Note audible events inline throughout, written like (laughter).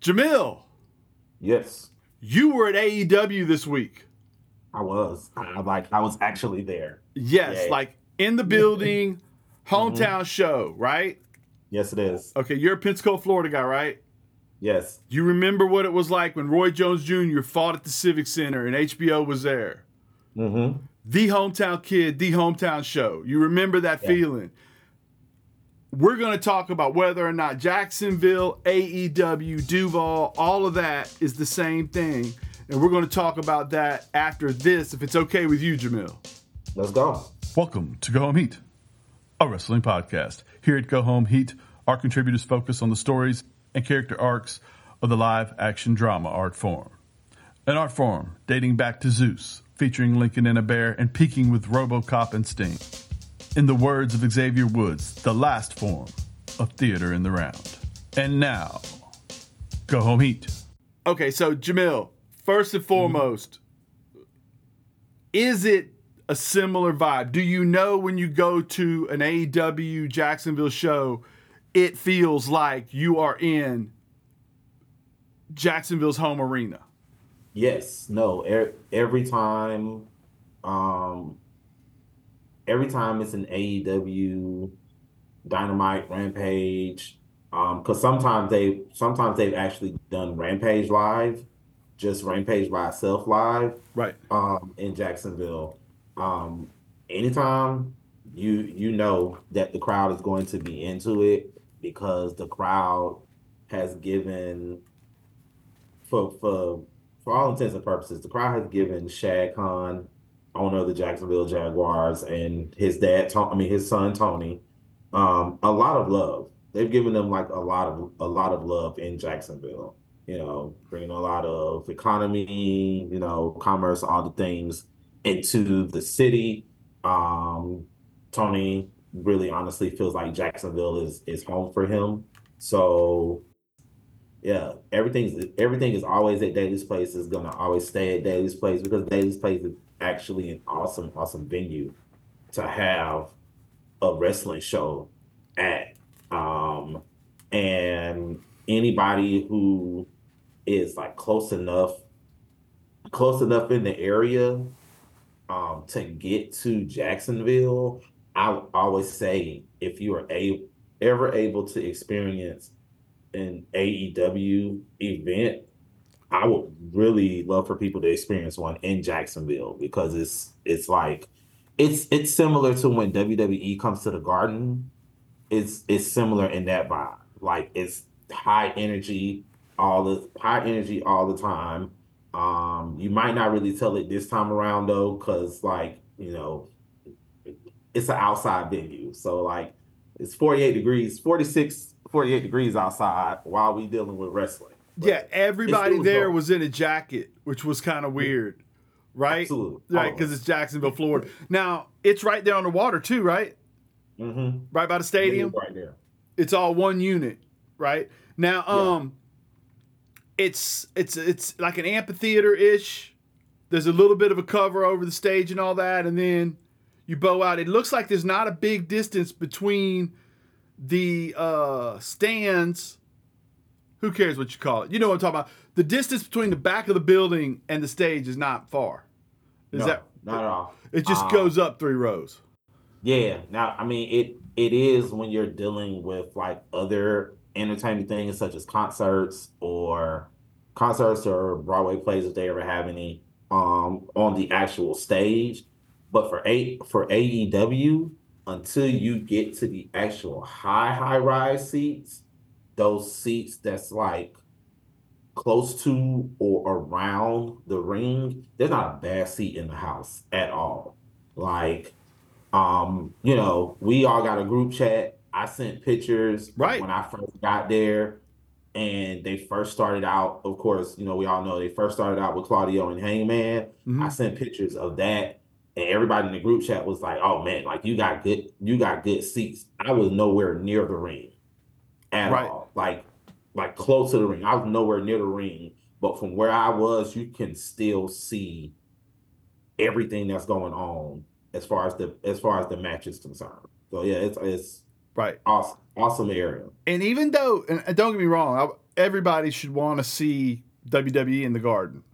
Jamil, Yes, you were at AEW this week. I was. I, like I was actually there. Yes, Yay. like in the building, (laughs) hometown show, right? Yes, it is. Okay, you're a Pensacola, Florida guy, right? Yes, You remember what it was like when Roy Jones Jr. fought at the Civic Center and HBO was there? mm-hmm. The hometown kid, the hometown show. You remember that feeling? We're going to talk about whether or not Jacksonville, AEW, Duval, all of that is the same thing. And we're going to talk about that after this, if it's okay with you, Jamil. let's go. Welcome to Go Home Heat, a wrestling podcast. Here at Go Home Heat, our contributors focus on the stories and character arcs of the live action drama art form. An art form dating back to Zeus, featuring Lincoln and a bear and peaking with Robocop and Sting. In the words of Xavier Woods, the last form of theater in the round. And now, Go Home Heat. Okay, so Jamil, first and foremost, is it a similar vibe? Do you know when you go to an AEW Jacksonville show, it feels like you are in Jacksonville's home arena? Yes, no. Er, every time, um, every time it's an AEW Dynamite Rampage, um, because sometimes they sometimes they've actually done Rampage live, just Rampage by itself live. Right. um, in Jacksonville. Um, anytime you you know that the crowd is going to be into it because the crowd has given for for for all intents and purposes, the crowd has given Shad Khan, owner of the Jacksonville Jaguars, and his dad, I mean his son Tony, um, a lot of love. They've given them like a lot of a lot of love in Jacksonville. You know, bringing a lot of economy, you know, commerce, all the things into the city. Um, Tony really honestly feels like Jacksonville is is home for him. So yeah, everything's everything is always at Daly's Place is gonna always stay at Daly's Place because Daly's Place is actually an awesome, awesome venue to have a wrestling show at. Um, and anybody who is like close enough, close enough in the area um, to get to Jacksonville, I always say if you are a, ever able to experience an AEW event, I would really love for people to experience one in Jacksonville because it's it's like it's it's similar to when WWE comes to the Garden. It's it's similar in that vibe. Like it's high energy all the high energy all the time. Um, you might not really tell it this time around though, because like you know, it's an outside venue, so like it's 48 degrees, 46, 48 degrees outside while we dealing with wrestling. Yeah, everybody there was in a jacket, which was kind of weird, right? Absolutely. Right, because it's Jacksonville, Florida. Now, it's right there on the water, too, right? mm-hmm. Right by the stadium. right there. It's all one unit, right? Now, Yeah. um, it's it's it's like an amphitheater ish. There's a little bit of a cover over the stage and all that, and then you bow out. It looks like there's not a big distance between the uh, stands. Who cares what you call it? You know what I'm talking about. The distance between the back of the building and the stage is not far. Is No, that not at all? it? Just Um, goes up three rows. Yeah. Now, I mean, it it is when you're dealing with like other entertainment things such as concerts or concerts or Broadway plays if they ever have any um on the actual stage. But for a for AEW, until you get to the actual high high rise seats, those seats that's like close to or around the ring, there's not a bad seat in the house at all. Like um, you know, we all got a group chat. I sent pictures Right. when I first got there, and they first started out. Of course, you know, we all know they first started out with Claudio and Hangman. Mhm. I sent pictures of that, and everybody in the group chat was like, "Oh man, like you got good, you got good seats." I was nowhere near the ring at Right. all, like like close to the ring. I was nowhere near the ring, but from where I was, you can still see everything that's going on as far as the as far as the match is concerned. So yeah, it's it's Right. awesome, awesome area. And even though, and don't get me wrong, everybody should want to see WWE in the Garden.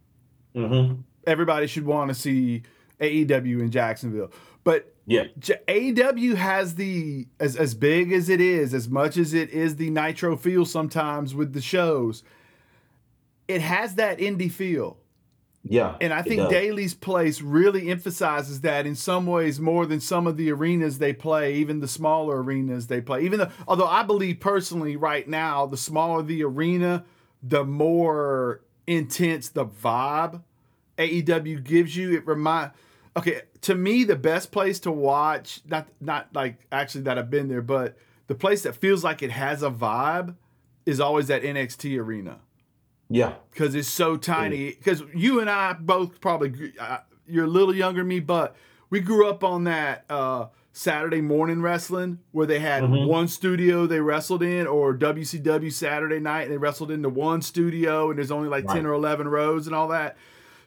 Mm-hmm. Everybody should want to see AEW in Jacksonville. But Yeah. AEW has the as as big as it is, as much as it is the Nitro feel sometimes with the shows. It has that indie feel. Yeah. And I think. Daly's place really emphasizes that in some ways more than some of the arenas they play, even the smaller arenas they play. Even though, although I believe personally, right now, the smaller the arena, the more intense the vibe AEW gives you. It remind okay to me the best place to watch not not like actually that I've been there, but the place that feels like it has a vibe is always that NXT arena Yeah. because it's so tiny. Because you and I both probably uh, you're a little younger than me, but we grew up on that uh, Saturday morning wrestling where they had Mhm. one studio they wrestled in, or WCW Saturday night and they wrestled into one studio, and there's only like ten or eleven rows and all that.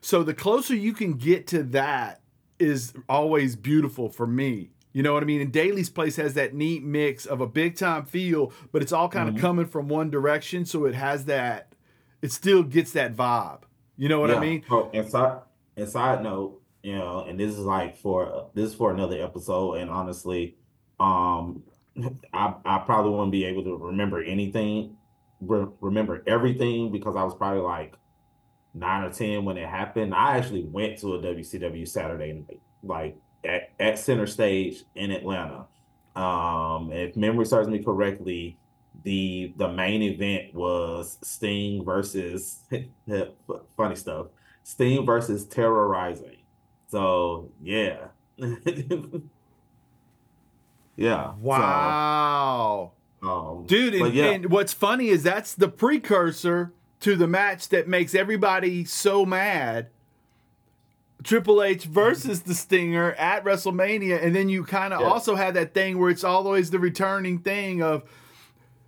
So the closer you can get to that is always beautiful for me. You know what I mean? And Daly's Place has that neat mix of a big time feel, but it's all kind of Mhm. coming from one direction, so it has that. It still gets that vibe. You know what I mean? Oh, and side, and side note, you know, and this is like for this is for another episode. And honestly, um, (laughs) I I probably won't be able to remember anything, re- remember everything because I was probably like nine or ten when it happened. I actually went to a WCW Saturday night, like at, at Center Stage in Atlanta. Um, if memory serves me correctly, the the main event was Sting versus (laughs) funny stuff. Sting versus Terra Ryzing. So yeah. (laughs) yeah. Wow. So, um, Dude, and, yeah. and what's funny is that's the precursor to the match that makes everybody so mad. Triple H versus the Stinger at WrestleMania, and then you kind of Yeah. also have that thing where it's always the returning thing of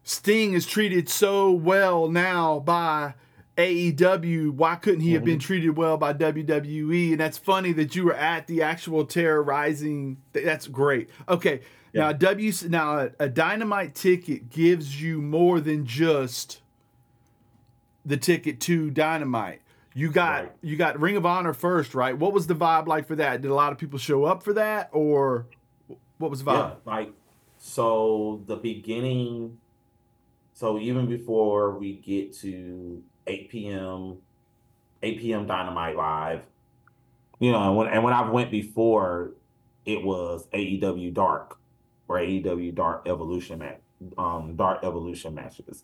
Sting is treated so well now by AEW. Why couldn't he have been mm-hmm. treated well by WWE? And that's funny that you were at the actual Terra Ryzing. That's great. Okay, now W now a, a dynamite ticket gives you more than just the ticket to dynamite. You got Right. you got Ring of Honor first, right? What was the vibe like for that? Did a lot of people show up for that, or what was the vibe? Yeah, like so the beginning. So even before we get to 8 p.m. 8 p.m. Dynamite Live, you know, and when and when I went before, it was AEW Dark or AEW Dark Elevation match, um, Dark Elevation matches.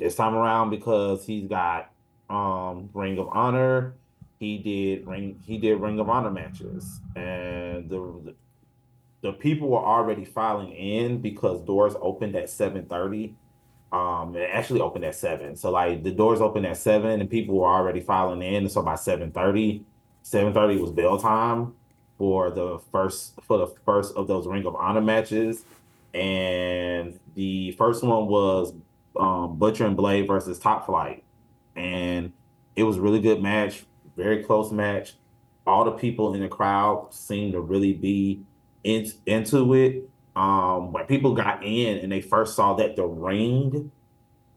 This time around because he's got um Ring of Honor, he did ring he did Ring of Honor matches, and the the people were already filing in because doors opened at 7:30 um it actually opened at 7 so like the doors opened at 7 and people were already filing in. So by 7:30 7:30 was bell time for the first for the first of those ring of honor matches. And the first one was um butcher and blade versus top flight and it was really good match very close match all the people in the crowd seemed to really be in, into it. Um, when people got in and they first saw that the ring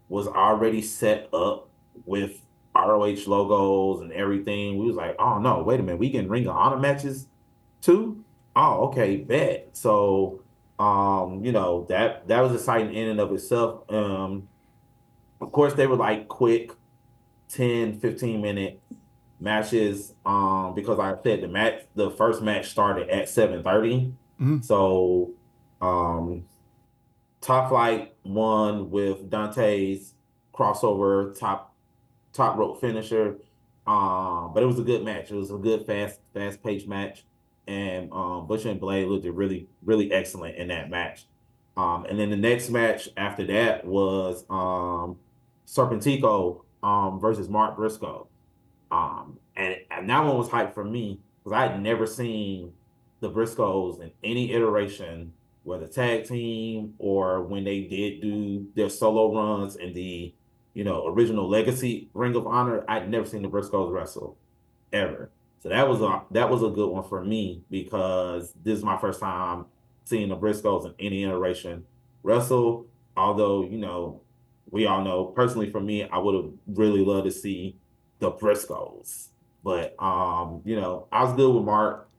was already set up with ROH logos and everything, we was like, oh no, wait a minute, we can Ring of Honor matches too? Oh, okay, bet. So, um, you know, that that was exciting in and of itself. Um, of course, they were like quick 10, 15 minute matches um because like I said the match the first match started at 7:30 Mhm. so um top flight won with Dante's crossover top top rope finisher um but it was a good match it was a good fast fast paced match and um Butcher and Blade looked really really excellent in that match um and then the next match after that was um Serpentico um versus Mark Briscoe um, and, and that one was hype for me because I had never seen the Briscoes in any iteration, whether tag team or when they did do their solo runs in the, you know, original Legacy Ring of Honor. I'd never seen the Briscoes wrestle ever. So that was a that was a good one for me because this is my first time seeing the Briscoes in any iteration wrestle. Although you know we all know personally for me, I would have really loved to see the Briscoes. But um, you know, I was good with Mark.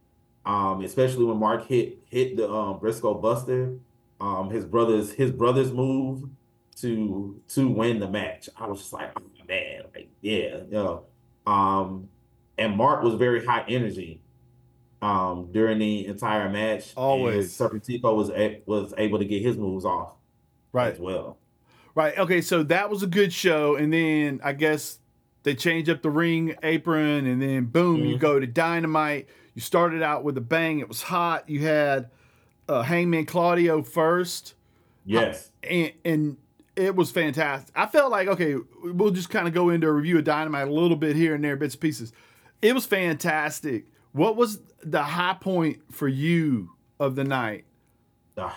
Um, especially when Mark hit hit the um Briscoe Buster, um, his brother's his brother's move to to win the match. I was just like, oh, man, like yeah, you know. Um, and Mark was very high energy um during the entire match. Always. and Serpentico was a, was able to get his moves off Right. as well. Right. Okay. So that was a good show, and then I guess they change up the ring apron, and then boom, you Mhm. go to Dynamite. You started out with a bang. It was hot. You had uh, Hangman Claudio first, Yes. and and it was fantastic. I felt like okay, we'll just kind of go into a review of Dynamite a little bit here and there, bits and pieces. It was fantastic. What was the high point for you of the night? the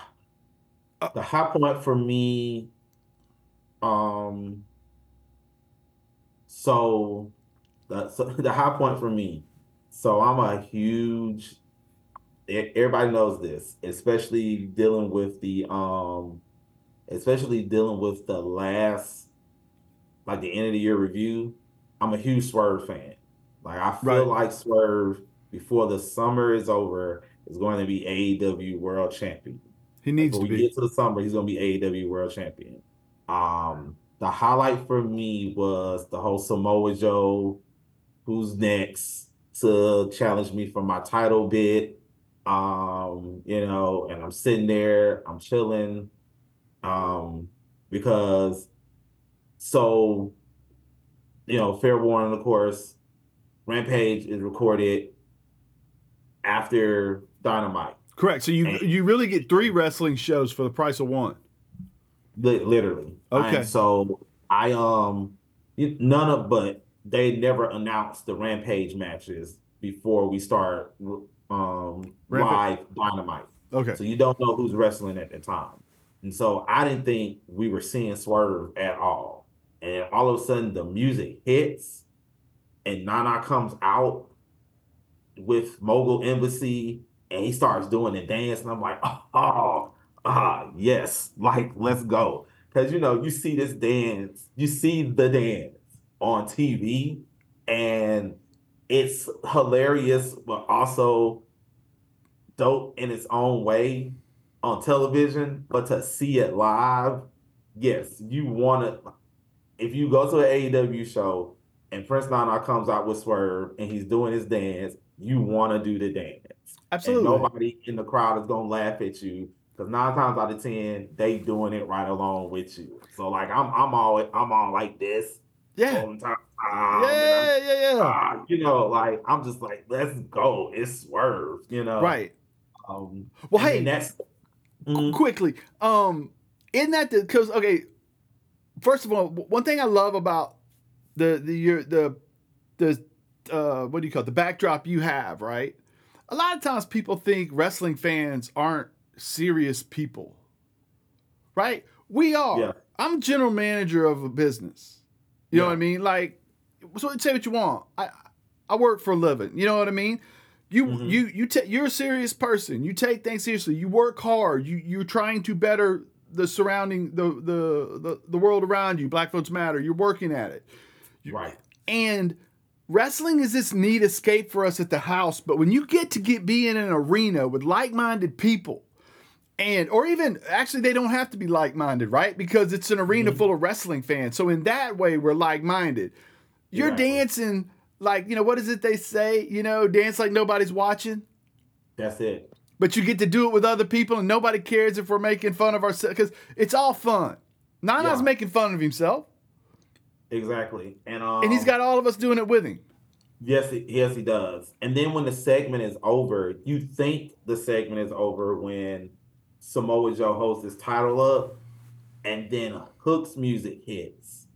the high point for me um so the (laughs) the high point for me so i'm a huge everybody knows this especially dealing with the um especially dealing with the last like the end of the year review i'm a huge swerve fan like i feel Right. like swerve before the summer is over is going to be aew world champion He needs when to we be. get to the summer, he's gonna be AEW World Champion. Um, the highlight for me was the whole Samoa Joe, who's next to challenge me for my title bid. Um, you know, and I'm sitting there, I'm chilling, um, because so you know, fair warning, of course, Rampage is recorded after Dynamite. Correct. So you And- you really get three wrestling shows for the price of one. Li- literally. Okay. And so I um none of but they never announced the Rampage matches before we start um Rampa- live Dynamite. Okay. So you don't know who's wrestling at the time. And so I didn't think we were seeing Swerve at all. And all of a sudden the music hits and Nana comes out with Mogul Embassy and he starts doing the dance and I'm like, oh, (laughs) ah, yes, like let's go. Cause you know, you see this dance, you see the dance on TV and it's hilarious, but also dope in its own way on television. But to see it live, yes, you want to. If you go to an AEW show and Prince Nana comes out with Swerve and he's doing his dance, you want to do the dance. Absolutely. And nobody in the crowd is gonna laugh at you because nine times out of ten they doing it right along with you. So like I'm I'm always I'm on like this yeah. all. Um, Yeah, yeah, yeah. ah, you know, like I'm just like, let's go. It's Swerve, you know. Right. Um, Well, hey, that's Mhm. quickly. Um, in that because okay, first of all, one thing I love about the the your the the uh what do you call it the backdrop you have right. A lot of times people think wrestling fans aren't serious people, right? We are. Yeah. I'm general manager of a business. You know what I mean? Like, so say what you want. I I work for a living. You know what I mean? You Mhm. you you take you're a serious person. You take things seriously. You work hard. You you're trying to better the surrounding the the the, the world around you. Black folks matter. You're working at it. Right. And wrestling is this neat escape for us at the house. But when you get to get be in an arena with like-minded people, and or even actually they don't have to be like-minded, right? Because it's an arena Mhm. full of wrestling fans. So in that way, we're like-minded. You're Exactly. dancing like you know what is it they say? You know, dance like nobody's watching. That's it. But you get to do it with other people, and nobody cares if we're making fun of ourselves because it's all fun. Nana's Yeah. making fun of himself, Exactly. And um, and he's got all of us doing it with him. yes, he, yes, he does. And then when the segment is over, you think the segment is over when Samoa Joe holds his title up, and then Hook's music hits,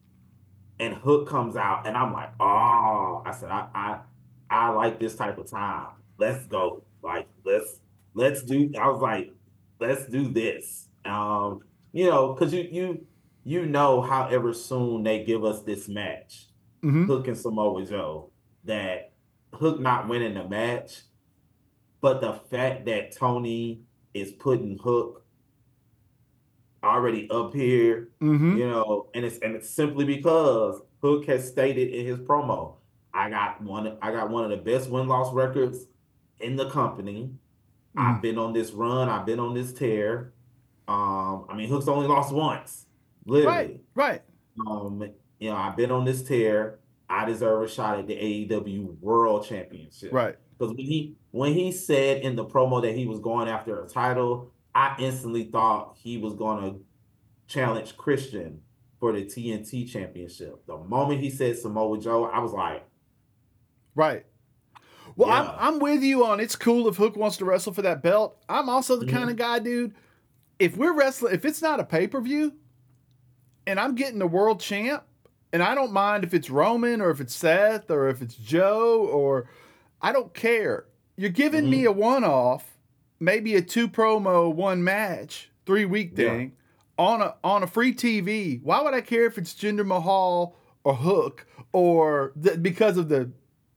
and Hook comes out, and I'm like, oh, I said, I, I, I like this type of time. Let's go. Like, let's, let's do. I was like, let's do this. Um, you know, because you, you, you know, however soon they give us this match, Mhm. Hook and Samoa Joe, that Hook not winning the match, but the fact that Tony is putting Hook already up here, Mm-hmm. you know, and it's and it's simply because Hook has stated in his promo, I got one I got one of the best win-loss records in the company. Mm. I've been on this run, I've been on this tear. Um, I mean Hook's only lost once, literally. Right, right. Um, you know, I've been on this tear. I deserve a shot at the AEW World Championship. Right. Because when he when he said in the promo that he was going after a title, I instantly thought he was gonna challenge Christian for the TNT championship. The moment he said Samoa Joe, I was like, Right. Well, Yeah. I'm I'm with you on it's cool if Hook wants to wrestle for that belt. I'm also the Mhm. kind of guy, dude. If we're wrestling, if it's not a pay per view, and I'm getting the world champ, and I don't mind if it's Roman or if it's Seth or if it's Joe or I don't care. You're giving me mm-hmm. a one off, maybe a two promo, one match, three week Yeah. thing on a on a free TV. Why would I care if it's Jinder Mahal or Hook or th- because of the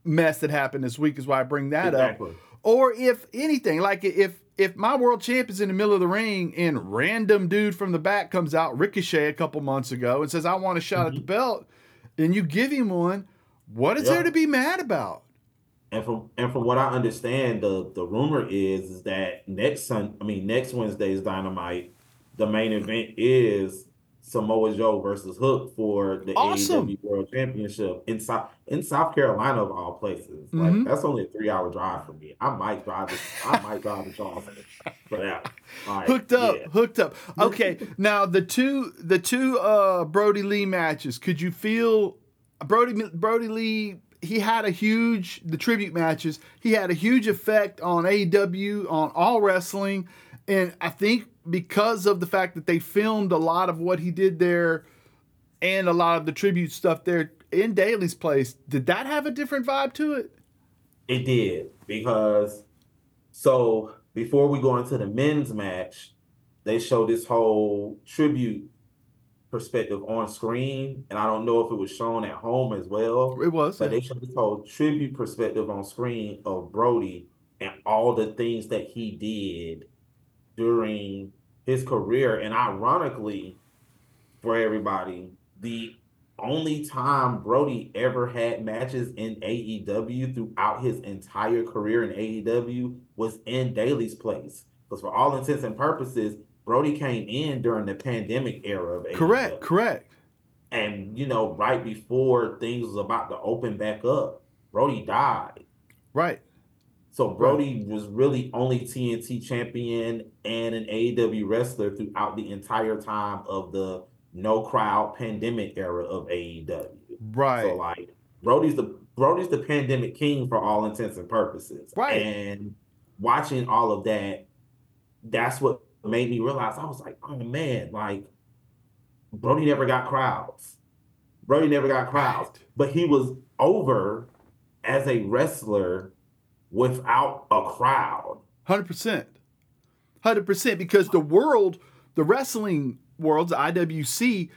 mess that happened this week is why I bring that exactly. up. Or if anything, like if if my world champ is in the middle of the ring and random dude from the back comes out, Ricochet a couple months ago, and says, I want a shot at the mm-hmm. belt, and you give him one, what is Yeah. there to be mad about? And from and from what I understand, the the rumor is is that next Sun, I mean next Wednesday's Dynamite, the main event is Samoa Joe versus Hook for the Awesome. AEW World Championship in South in South Carolina of all places. Like that's only a three hour drive for me. I might drive it. I (laughs) might drive to Charleston for that. Like, hooked up, yeah. hooked up. (laughs) Okay, now the two the two uh Brodie Lee matches. Could you feel Brodie Brodie Lee? He had a huge the tribute matches. He had a huge effect on AEW on all wrestling, and I think because of the fact that they filmed a lot of what he did there, and a lot of the tribute stuff there in Daly's place, did that have a different vibe to it? It did because so before we go into the men's match, they show this whole tribute perspective on screen, and I don't know if it was shown at home as well. It was. But they showed this whole tribute perspective on screen of Brodie and all the things that he did during his career. And ironically, for everybody, the only time Brodie ever had matches in AEW throughout his entire career in AEW was in Daly's place. Because for all intents and purposes, Brodie came in during the pandemic era of AEW. correct, correct. And you know, right before things was about to open back up, Brodie died. Right. So Brodie was really only TNT champion and an AEW wrestler throughout the entire time of the no crowd pandemic era of AEW. Right. So like Brodie's the Brodie's the pandemic king for all intents and purposes. Right. And watching all of that, that's what made me realize I was like, oh man, like Brodie never got crowds. Brodie never got crowds. But he was over as a wrestler without a crowd. Hundred percent, hundred percent. Because the world, the wrestling world's IWC,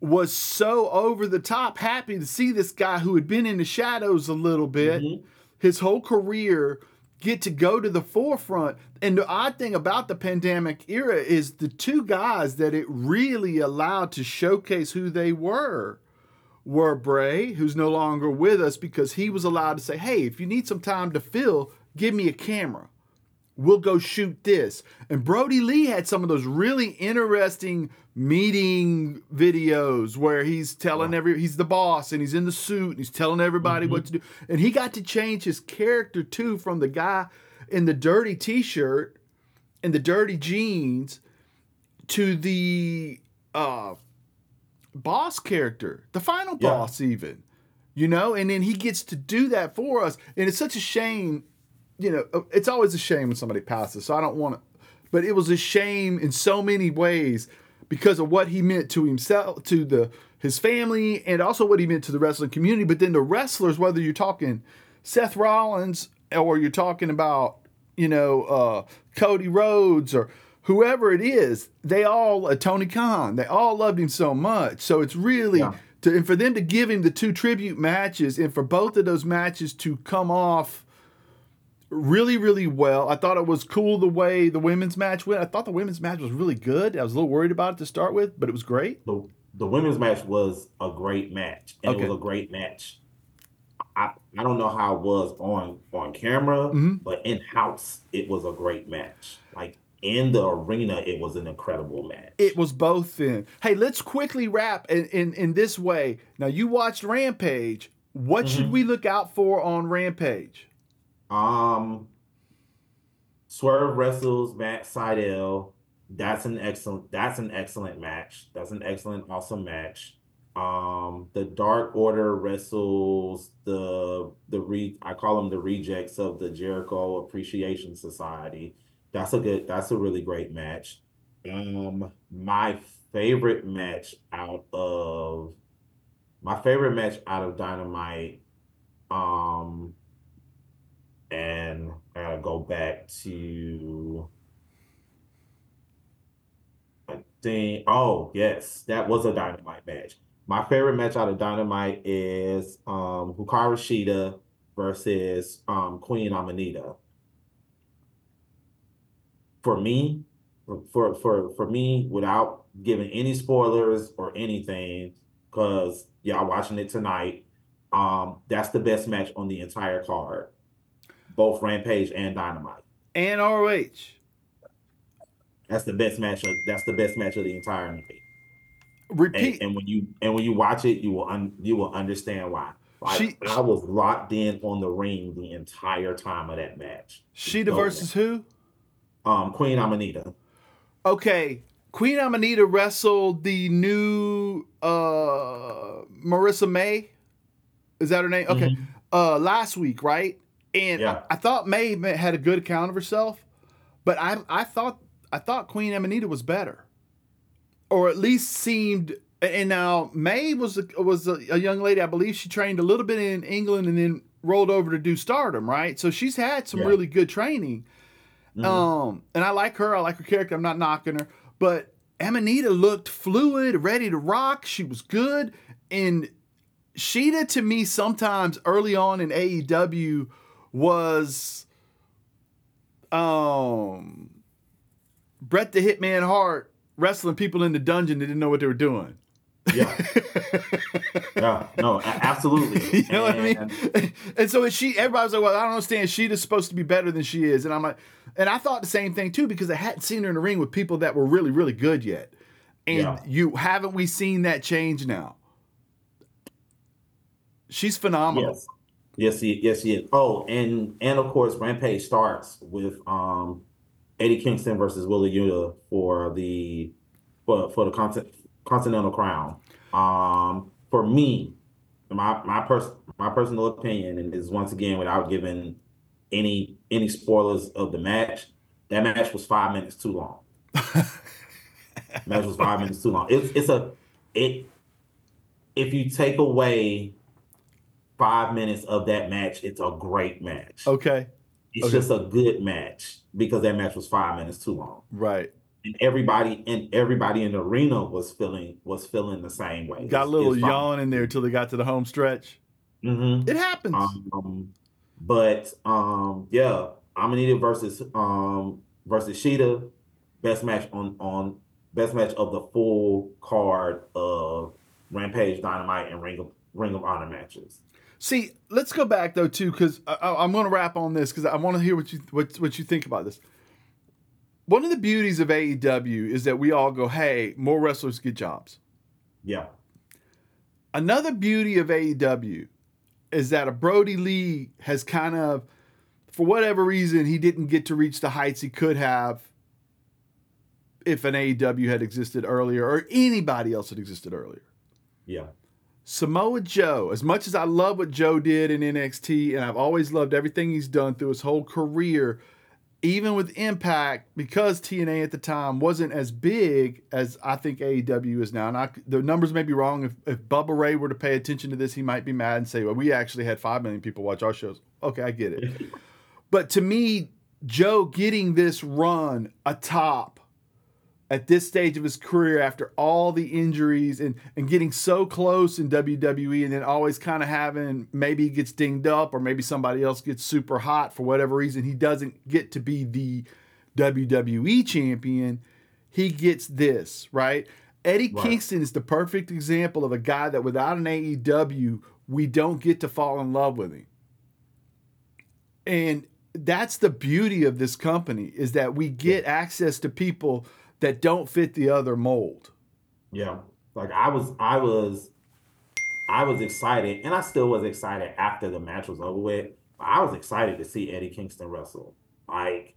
was so over the top happy to see this guy who had been in the shadows a little bit, Mhm. his whole career, get to go to the forefront. And the odd thing about the pandemic era is the two guys that it really allowed to showcase who they were were Bray, who's no longer with us because he was allowed to say, hey, if you need some time to fill, give me a camera. We'll go shoot this. And Brodie Lee had some of those really interesting meeting videos where he's telling every he's the boss and he's in the suit and he's telling everybody what to do. And he got to change his character too from the guy in the dirty t-shirt and the dirty jeans to the uh boss character, the final Yeah. boss, even. You know, and then he gets to do that for us. And it's such a shame, you know, uh, it's always a shame when somebody passes. So I don't want to, but it was a shame in so many ways because of what he meant to himself, to the his family, and also what he meant to the wrestling community. But then the wrestlers, whether you're talking Seth Rollins or you're talking about, you know, uh, Cody Rhodes or whoever it is, they all uh, Tony Khan, they all loved him so much. So it's really Yeah. to and for them to give him the two tribute matches and for both of those matches to come off really, really well. I thought it was cool the way the women's match went. I thought the women's match was really good. I was a little worried about it to start with, but it was great. The the women's match was a great match, and Okay. it was a great match. I I don't know how it was on on camera, Mhm. but in house it was a great match. Like in the arena, it was an incredible match. It was both then. Hey, let's quickly wrap in, in, in this way. Now, you watched Rampage. What should Mhm. we look out for on Rampage? Um, Swerve wrestles Matt Sydal. That's an excellent. That's an excellent match. That's an excellent, awesome match. Um, the Dark Order wrestles the the re. I call them the rejects of the Jericho Appreciation Society. That's a good. That's a really great match. Um, my favorite match out of my favorite match out of Dynamite. Um, and I gotta go back to I think oh yes, that was a dynamite match. My favorite match out of Dynamite is um Hikaru Shida versus um Queen Aminata. For me, for for for me, without giving any spoilers or anything, because y'all watching it tonight, um, that's the best match on the entire card both Rampage and Dynamite. And ROH. That's the best match. Of, that's the best match of the entire night. Repeat. and when you and when you watch it, you will un, you will understand why. Like, She- I was locked in on the ring the entire time of that match. Shida versus who? Um, Queen Aminata. Okay. Queen Aminata wrestled the new uh Marissa May. Is that her name? Okay. Mhm. Uh last week, right? And Yeah. I, I thought May had a good account of herself, but I I thought I thought Queen Aminata was better. Or at least seemed and now May was a, was a, a young lady. I believe she trained a little bit in England and then rolled over to do Stardom, right? So she's had some Yeah. really good training. Mhm. Um, and I like her. I like her character. I'm not knocking her, but Aminata looked fluid, ready to rock. She was good. And Shida to me sometimes early on in AEW was um Brett the Hitman Hart wrestling people in the dungeon that didn't know what they were doing. Yeah, (laughs) yeah, no, absolutely. (laughs) you know what I mean? And (laughs) so is she everybody was like, Well, I don't understand. Shida's supposed to be better than she is. And I'm like, and I thought the same thing too, because I hadn't seen her in the ring with people that were really, really good yet. And Yeah. you haven't we seen that change now? She's phenomenal. Yes. Yes, he, yes, he is. Oh, and and of course, Rampage starts with um Eddie Kingston versus Wheeler Yuta for the for for the Conti- Continental Crown. Um, for me, my my pers- my personal opinion, and is once again without giving any any spoilers of the match, that match was five minutes too long. (laughs) match was five minutes too long. It's it's a it if you take away five minutes of that match, it's a great match. Okay. It's okay. just a good match because that match was five minutes too long. Right. And everybody and everybody in the arena was feeling was feeling the same way. Got a little yawn in there until they got to the home stretch. hmm It happens. Um, but um, yeah, Aminata versus um versus Shida, best match on on best match of the full card of Rampage, Dynamite, and Ring of Ring of Honor matches. See, let's go back though too, because I'm going to wrap on this because I want to hear what you what what you think about this. One of the beauties of AEW is that we all go, "Hey, more wrestlers get jobs." Yeah, Another beauty of AEW is that a Brodie Lee has kind of, for whatever reason, he didn't get to reach the heights he could have if an AEW had existed earlier or anybody else had existed earlier. yeah, Samoa Joe, as much as I love what Joe did in NXT, and I've always loved everything he's done through his whole career, even with Impact, because TNA at the time wasn't as big as I think AEW is now. And I, the numbers may be wrong. If, if Bubba Ray were to pay attention to this, he might be mad and say, well, we actually had 5 million people watch our shows. Okay, I get it. (laughs) but to me, Joe getting this run atop at this stage of his career after all the injuries and, and getting so close in WWE and then always kind of having maybe he gets dinged up or maybe somebody else gets super hot for whatever reason he doesn't get to be the WWE champion, he gets this, right? Eddie Right. Kingston is the perfect example of a guy that without an AEW, we don't get to fall in love with him. And that's the beauty of this company is that we get access to people that don't fit the other mold. Yeah. Like I was I was I was excited and I still was excited after the match was over with. I was excited to see Eddie Kingston wrestle. Like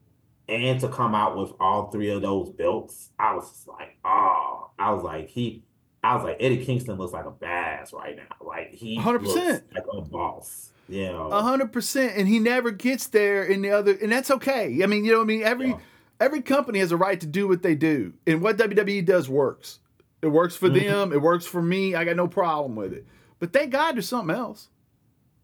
and to come out with all three of those belts. I was just like, oh, I was like he I was like Eddie Kingston looks like a badass right now. Like he 100%. looks like a boss. Yeah. A hundred percent, and he never gets there in the other, and that's okay. I mean, you know, what I mean, every Yeah. Every company has a right to do what they do, and what WWE does works. It works for Mhm. them. It works for me. I got no problem with it. But thank God there's something else.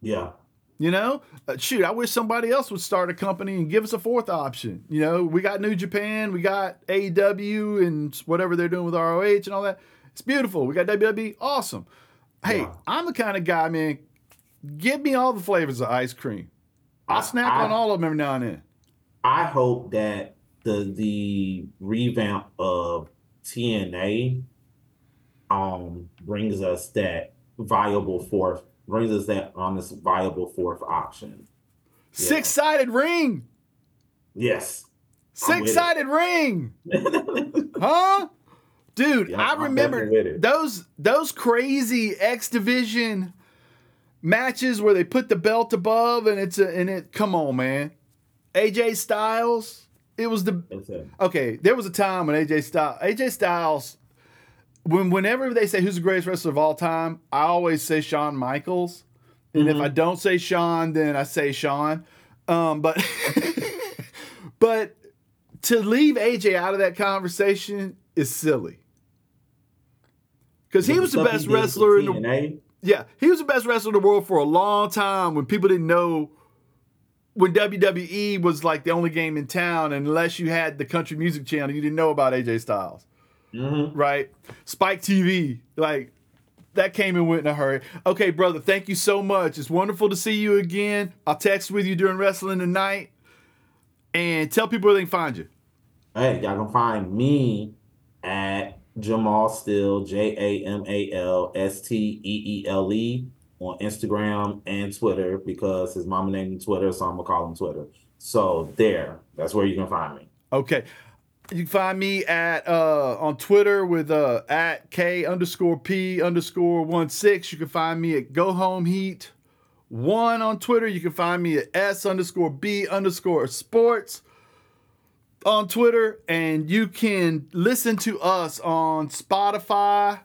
Yeah. You know, uh, shoot, I wish somebody else would start a company and give us a fourth option. You know, we got New Japan, we got AEW, and whatever they're doing with ROH and all that. It's beautiful. We got WWE, awesome. Hey, Yeah. I'm the kind of guy, man. Give me all the flavors of ice cream. I'll I- snack I- on all of them every now and then. I hope that the the revamp of TNA um brings us that viable fourth brings us that honest viable fourth option. Yeah. Six sided ring. Yes. Six sided ring. (laughs) Huh? Dude, Yeah, I remember definitely with it. those those crazy X division matches where they put the belt above and it's a and it come on, man. AJ Styles, it was the it. okay, there was a time when AJ Styles AJ Styles when whenever they say who's the greatest wrestler of all time, I always say Shawn Michaels. And if Mhm. I don't say Shawn, then I say Shawn. Um, but (laughs) but to leave AJ out of that conversation is silly. Because he was the best wrestler in the yeah, he was the best wrestler in the world for a long time when people didn't know when WWE was like the only game in town, unless you had the country music channel, you didn't know about AJ Styles, mhm. right? Spike TV, like that came and went in a hurry. Okay, brother, thank you so much. It's wonderful to see you again. I'll text with you during wrestling tonight, and tell people where they can find you. Hey, y'all can find me at Jamal Still, J A M A L S T E E L E on Instagram and Twitter because his mama named him Twitter, so I'm gonna call him Twitter. So there, that's where you can find me. Okay. You can find me at uh on Twitter with uh at K underscore P underscore one six. You can find me at Go Home Heat one on Twitter. You can find me at S underscore B underscore sports on Twitter. And you can listen to us on Spotify,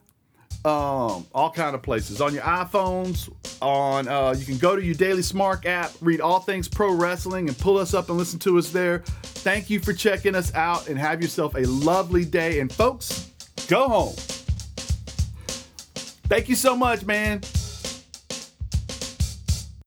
um, all kind of places. On your iPhones, on uh, you can go to your Daily Smart app, read all things pro wrestling, and pull us up and listen to us there. Thank you for checking us out, and have yourself a lovely day. And folks, go home. Thank you so much, man.